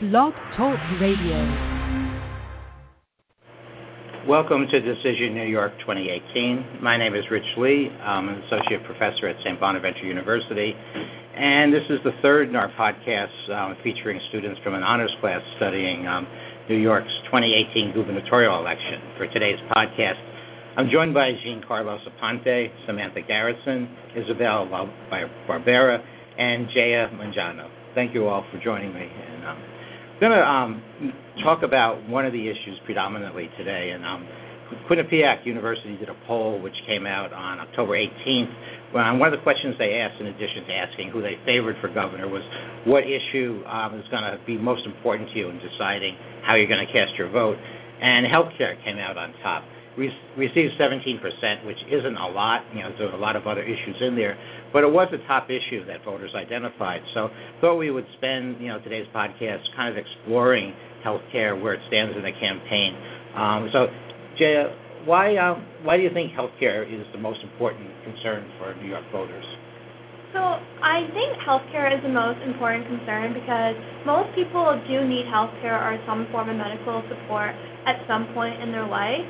Blog Talk Radio. Welcome to Decision New York 2018. My name is Rich Lee. I'm an associate professor at St. Bonaventure University, and this is the third in our podcast um, featuring students from an honors class studying um, New York's 2018 gubernatorial election. For today's podcast, I'm joined by Jeancarlos Aponte, Samantha Garretson, Isabelle LaBarbera, and Jaya Manjunath. Thank you all for joining me. And um, going to um, talk about one of the issues predominantly today. And um, Quinnipiac University did a poll which came out on October 18th. Well, one of the questions they asked, in addition to asking who they favored for governor, was what issue um, is going to be most important to you in deciding how you're going to cast your vote. And healthcare came out on top We received 17%, which isn't a lot. You know, there's a lot of other issues in there, but it was a top issue that voters identified. So thought we would spend, you know, today's podcast kind of exploring healthcare, where it stands in the campaign. Um, so, Jay, why um, why do you think healthcare is the most important concern for New York voters? So I think healthcare is the most important concern because most people do need healthcare or some form of medical support at some point in their life.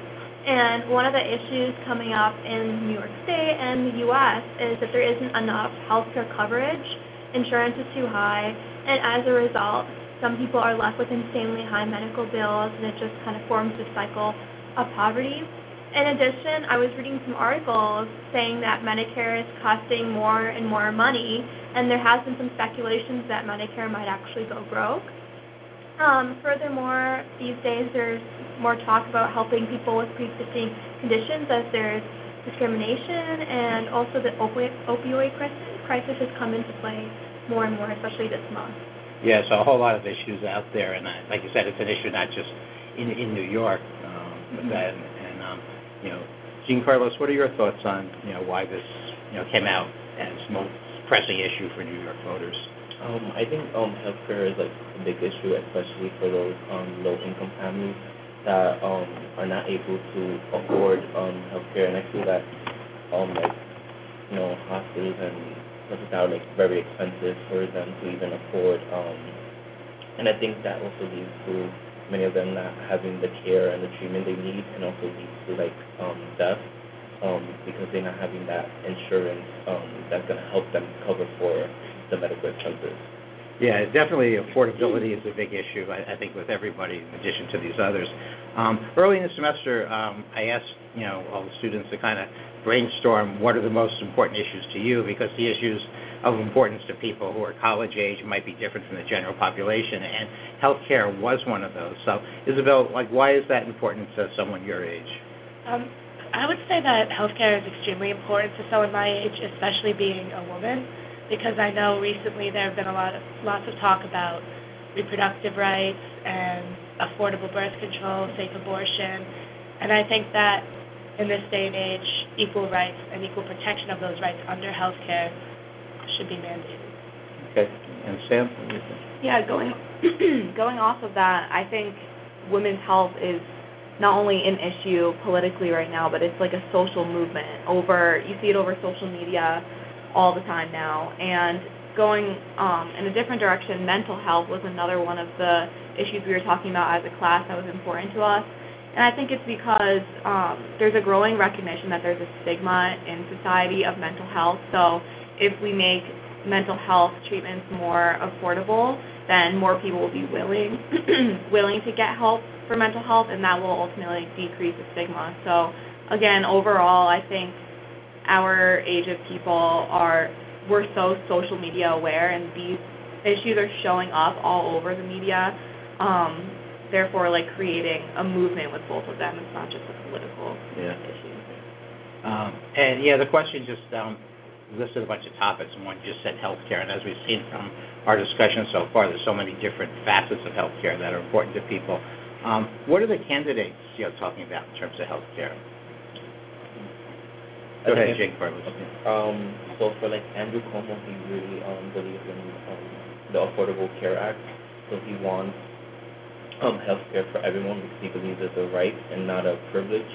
And one of the issues coming up in New York State and the U.S. is that there isn't enough healthcare coverage. Insurance is too high, and as a result, some people are left with insanely high medical bills, and it just kind of forms this cycle of poverty. In addition, I was reading some articles saying that Medicare is costing more and more money, and there has been some speculations that Medicare might actually go broke. Um, furthermore, these days there's more talk about helping people with pre-existing conditions as there's discrimination and also the opi- opioid crisis, crisis has come into play more and more, especially this month. Yeah, so a whole lot of issues out there, and uh, like you said, it's an issue not just in in New York, um, but mm-hmm. that, and, and um, you know, Jeancarlos, what are your thoughts on you know why this you know came out as most pressing issue for New York voters? Um, I think um, healthcare is like a big issue, especially for those um, low-income families that um, are not able to afford um, healthcare, and I feel that um, like you know hospitals and stuff like that are like very expensive for them to even afford. Um, and I think that also leads to many of them not having the care and the treatment they need, and also leads to like um, death um, because they're not having that insurance um, that's going to help them cover for the medical expenses. Yeah, definitely affordability is a big issue, I, I think, with everybody, in addition to these others. Um, early in the semester, um, I asked, you know, all the students to kind of brainstorm what are the most important issues to you, because the issues of importance to people who are college age might be different from the general population, and healthcare was one of those. So, Isabelle, like, why is that important to someone your age? Um, I would say that healthcare is extremely important to someone my age, especially being a woman because I know recently there have been a lot of lots of talk about reproductive rights and affordable birth control, safe abortion, and I think that in this day and age, equal rights and equal protection of those rights under health care should be mandated. Okay, and Sam, what do you think? Yeah, going going off of that, I think women's health is not only an issue politically right now, but it's like a social movement. Over you see it over social media all the time now. And going um, in a different direction, mental health was another one of the issues we were talking about as a class that was important to us. And I think it's because um, there's a growing recognition that there's a stigma in society of mental health. So if we make mental health treatments more affordable, then more people will be willing willing to get help for mental health, and that will ultimately decrease the stigma. So again, overall, I think our age of people are we're so social media aware and these issues are showing up all over the media um, therefore like creating a movement with both of them. It's not just a political yeah. issue. Um, and yeah the question just um, listed a bunch of topics and one just said healthcare and as we've seen from our discussion so far there's so many different facets of healthcare that are important to people. Um, what are the candidates you know talking about in terms of healthcare Go ahead, Jake. Okay. Um, so for like Andrew Cuomo, he really um, believes in um, the Affordable Care Act. So he wants um, health care for everyone because he believes it's a right and not a privilege.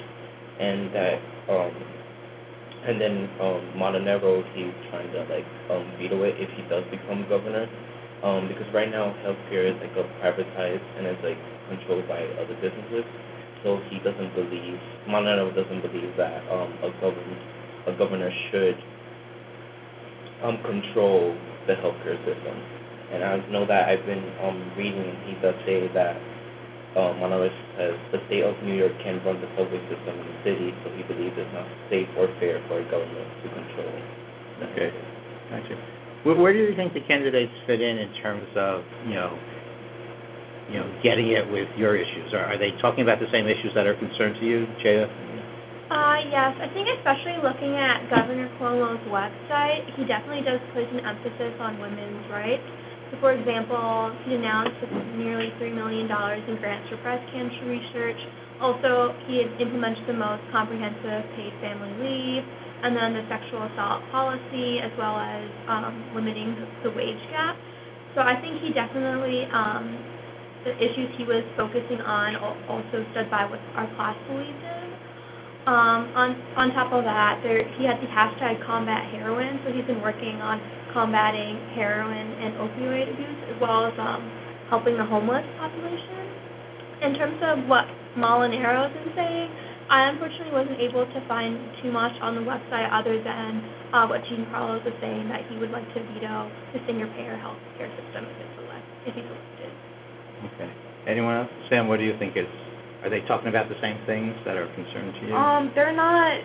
And that, um, and then um, Molinaro, he's trying to like um, veto it if he does become governor. Um, because right now healthcare is like a privatized and it's like controlled by other businesses. So he doesn't believe Molinaro doesn't believe that um a government a governor should um control the healthcare system. And I know that I've been um reading he does say that um Molinaro says the state of New York can run the subway system in the city, so he believes it's not safe or fair for a government to control Okay. Gotcha. Where, where do you think the candidates fit in in terms of, you know, you know, getting it with your issues? Are, are they talking about the same issues that are concerned to you, Jaya? Uh, yes, I think especially looking at Governor Cuomo's website, he definitely does place an emphasis on women's rights. So, for example, he announced nearly $3 million in grants for breast cancer research. Also, he had implemented the most comprehensive paid family leave, and then the sexual assault policy, as well as um, limiting the wage gap. So I think he definitely, um, the issues he was focusing on also stood by what our class believed in. Um, on on top of that, there he had the hashtag combat heroin, so he's been working on combating heroin and opioid abuse as well as um, helping the homeless population. In terms of what Molinaro has been saying, I unfortunately wasn't able to find too much on the website other than uh, what Jeancarlos was saying that he would like to veto the single payer health care system if it's if he's elected. Okay. Anyone else? Sam, what do you think is, are they talking about the same things that are concerned to you? Um, they're not,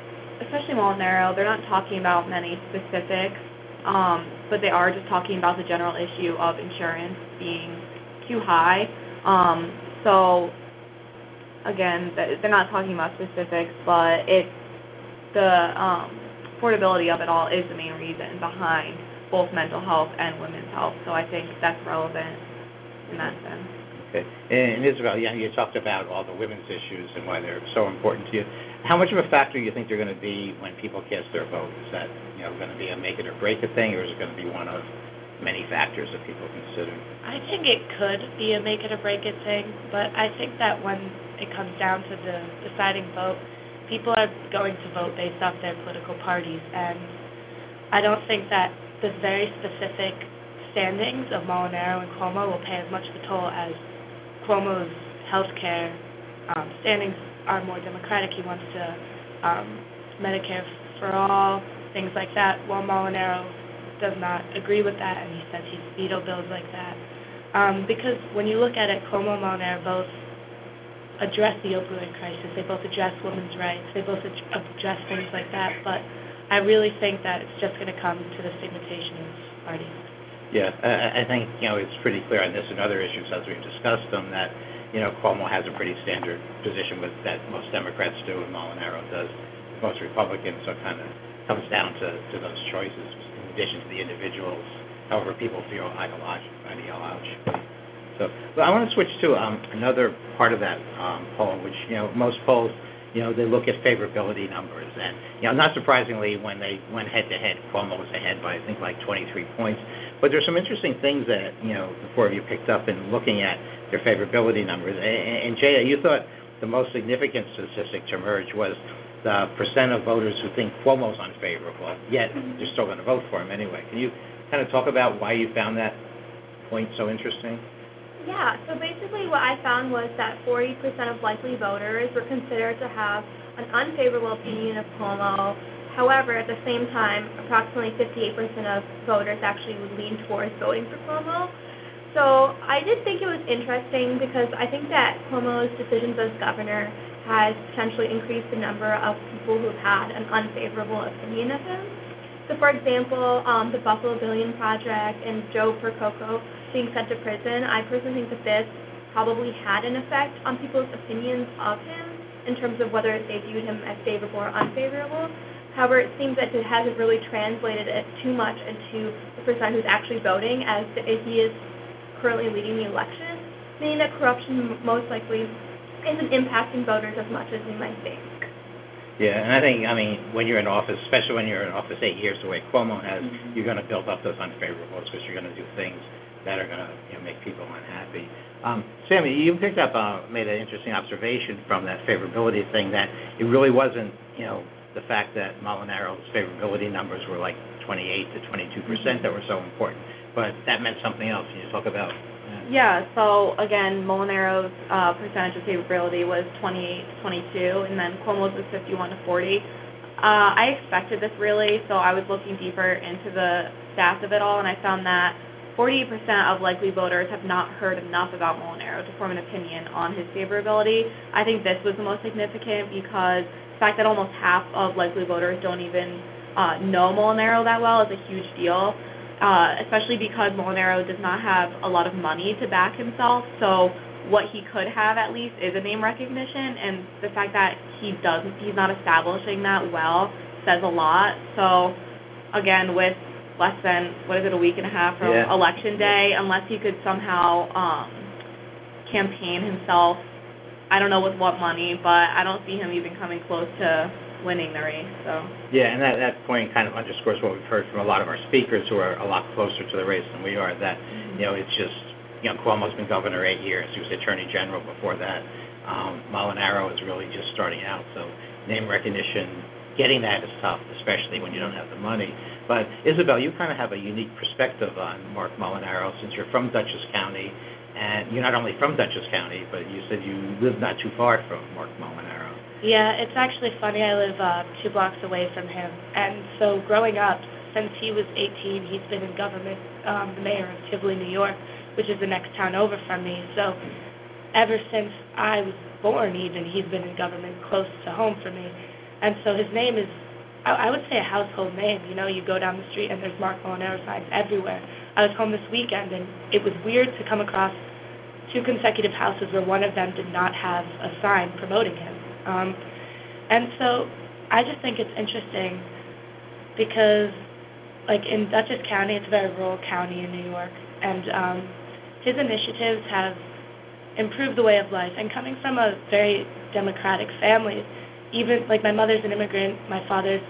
especially Molinaro, they're not talking about many specifics, um, but they are just talking about the general issue of insurance being too high. Um, so, again, they're not talking about specifics, but it's, the, um, affordability of it all is the main reason behind both mental health and women's health, so I think that's relevant in that sense. Okay. And Isabelle, yeah, you talked about all the women's issues and why they're so important to you. How much of a factor do you think they're going to be when people cast their vote? Is that, you know, going to be a make it or break it thing, or is it going to be one of many factors that people consider? I think it could be a make it or break it thing, but I think that when it comes down to the deciding vote, people are going to vote based off their political parties, and I don't think that the very specific standings of Molinaro and Cuomo will pay as much of a toll as Cuomo's healthcare um, standings are more democratic. He wants to um, Medicare for all, things like that, while Molinaro does not agree with that, and he says he'd veto bills like that. Um, because when you look at it, Cuomo and Molinaro both address the opioid crisis. They both address women's rights. They both address things like that. But I really think that it's just going to come to the stigmatization of parties. Yeah, I, I think, you know, it's pretty clear on this and other issues as we've discussed them, that, you know, Cuomo has a pretty standard position with, that most Democrats do, and Molinaro does, most Republicans, so it kind of comes down to, to those choices, in addition to the individuals, however people feel ideologi- ideologically. So, but I want to switch to um, another part of that um, poll, which, you know, most polls, you know, they look at favorability numbers, and, you know, not surprisingly, when they went head-to-head, Cuomo was ahead by, I think, like 23 points. But there's some interesting things that, you know, the four of you picked up in looking at their favorability numbers. And, and Jaya, you thought the most significant statistic to emerge was the percent of voters who think Cuomo's unfavorable, yet mm-hmm. they're still going to vote for him anyway. Can you kind of talk about why you found that point so interesting? Yeah, so basically what I found was that 40% of likely voters were considered to have an unfavorable opinion of Cuomo. However, at the same time, approximately 58% of voters actually would lean towards voting for Cuomo. So I did think it was interesting because I think that Cuomo's decisions as governor has potentially increased the number of people who've had an unfavorable opinion of him. So, for example, um, the Buffalo Billion Project and Joe Percoco being sent to prison, I personally think that this probably had an effect on people's opinions of him in terms of whether they viewed him as favorable or unfavorable. However, it seems that it hasn't really translated it too much into the percent who's actually voting, as he is currently leading the election, meaning that corruption most likely isn't impacting voters as much as we might think. Yeah, and I think, I mean, when you're in office, especially when you're in office eight years the way Cuomo has, Mhm. you're going to build up those unfavorables because you're going to do things that are going to, you know, make people unhappy. Um, Sammy, you picked up, uh, made an interesting observation from that favorability thing that it really wasn't, you know, the fact that Molinaro's favorability numbers were like 28 to 22 percent that were so important. but that meant something else. Can you talk about? uh, Yeah, so again, Molinaro's uh, percentage of favorability was 28 to 22, and then Cuomo's was 51 to 40. Uh, I expected this really, so I was looking deeper into the stats of it all, and I found that 48% of likely voters have not heard enough about Molinaro to form an opinion on his favorability. I think this was the most significant because the fact that almost half of likely voters don't even uh, know Molinaro that well is a huge deal uh, especially because Molinaro does not have a lot of money to back himself. So what he could have at least is a name recognition, and the fact that he doesn't, he's not establishing that well, says a lot. So again, with less than what is it, a week and a half from Yeah. election day, unless he could somehow um, campaign himself, I don't know with what money, but I don't see him even coming close to winning the race. So. Yeah, and that, that point kind of underscores what we've heard from a lot of our speakers who are a lot closer to the race than we are, that, you know, it's just, you know, Cuomo's been governor eight years, he was attorney general before that. Um, Molinaro is really just starting out, so name recognition, getting that is tough, especially when you don't have the money. But Isabelle, you kind of have a unique perspective on Mark Molinaro since you're from Dutchess County, and you're not only from Dutchess County, but you said you live not too far from Mark Molinaro. Yeah, it's actually funny. I live uh, two blocks away from him, and so growing up, since he was 18, he's been in government, um, the mayor of Tivoli, New York, which is the next town over from me. So ever since I was born, even he's been in government close to home for me, and so his name is, I, I would say, a household name. You know, you go down the street and there's Mark Molinaro signs everywhere. I was home this weekend, and it was weird to come across two consecutive houses where one of them did not have a sign promoting him. Um, and so I just think it's interesting because, like in Dutchess County, it's a very rural county in New York, and um, his initiatives have improved the way of life. And coming from a very democratic family, even like my mother's an immigrant, my father's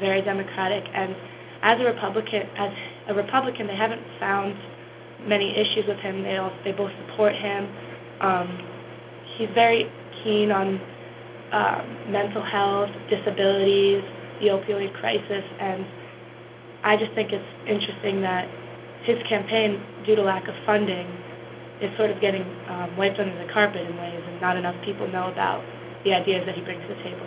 very democratic, and as a Republican, as a Republican, they haven't found many issues with him. They all they both support him. Um, he's very keen on um, mental health, disabilities, the opioid crisis, and I just think it's interesting that his campaign, due to lack of funding, is sort of getting um, wiped under the carpet in ways, and not enough people know about the ideas that he brings to the table.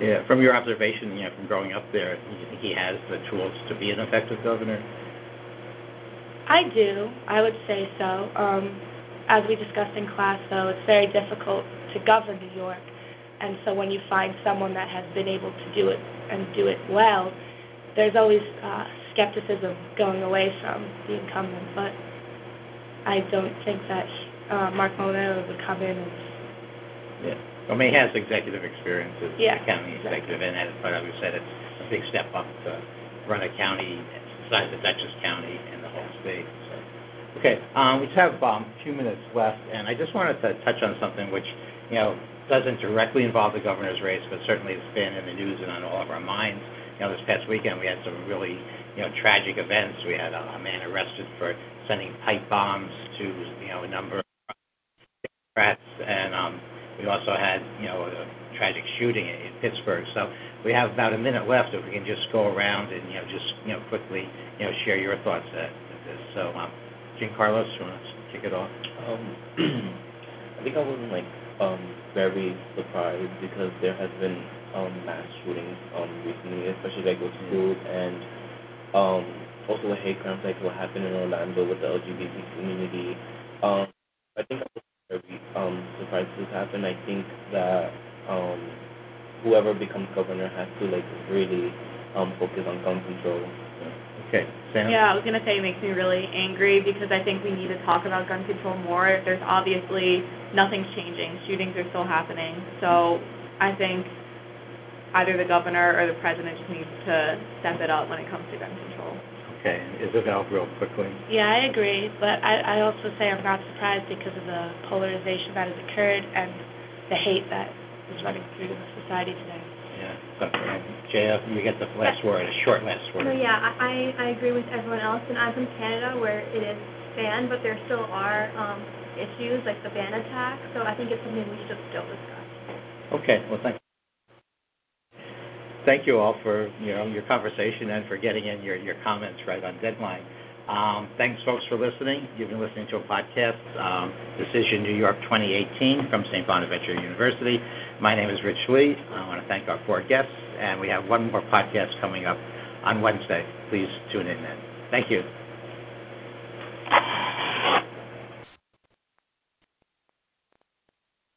Yeah, from your observation, you know, from growing up there, you think he has the tools to be an effective governor? I do. I would say so. Um, as we discussed in class, though, it's very difficult to govern New York, and so when you find someone that has been able to do it and do it well, there's always uh, skepticism going away from the incumbent. But I don't think that uh, Mark Molinaro would come in and Yeah. I mean, he has executive experience as Yeah, a county executive, and as, we said, it's a big step up to run a county besides the size of Dutchess County and the whole Okay, um, we just have, um, a few minutes left, and I just wanted to touch on something which, you know, doesn't directly involve the governor's race, but certainly has been in the news and on all of our minds. You know, this past weekend, we had some really, you know, tragic events. We had a, a man arrested for sending pipe bombs to, you know, a number of Democrats, and, um, we also had, you know, a tragic shooting in in Pittsburgh. So we have about a minute left, if we can just go around and, you know, just, you know, quickly, you know, share your thoughts at at this. So, um, Jeancarlos, you want to kick it off? Um, I think I wasn't like um very surprised because there has been um mass shootings um recently, especially like with school and um also with hate crimes like what happened in Orlando with the LGBT community. Um, I think I was very um surprised this happened. I think that um whoever becomes governor has to like really um focus on gun control. Okay, Sam? Yeah, I was gonna say it makes me really angry because I think we need to talk about gun control more. There's obviously nothing's changing. Shootings are still happening. So I think either the governor or the president just needs to step it up when it comes to gun control. Okay, Isabelle, real quickly. Yeah, I agree, but I, I also say I'm not surprised because of the polarization that has occurred and the hate that is running through society today. Yeah, JF, you get the last word, a short last word. No, yeah, I, I I agree with everyone else, and I'm from Canada where it is banned, but there still are um, issues like the ban attack, so I think it's something we should still discuss. Okay, well, thank Thank you all for, you know, your conversation and for getting in your, your comments right on deadline. Um, thanks, folks, for listening. You've been listening to a podcast, um, Decision New York 2018 from St. Bonaventure University. My name is Rich Lee. I want to thank our four guests, and we have one more podcast coming up on Wednesday. Please tune in then. Thank you.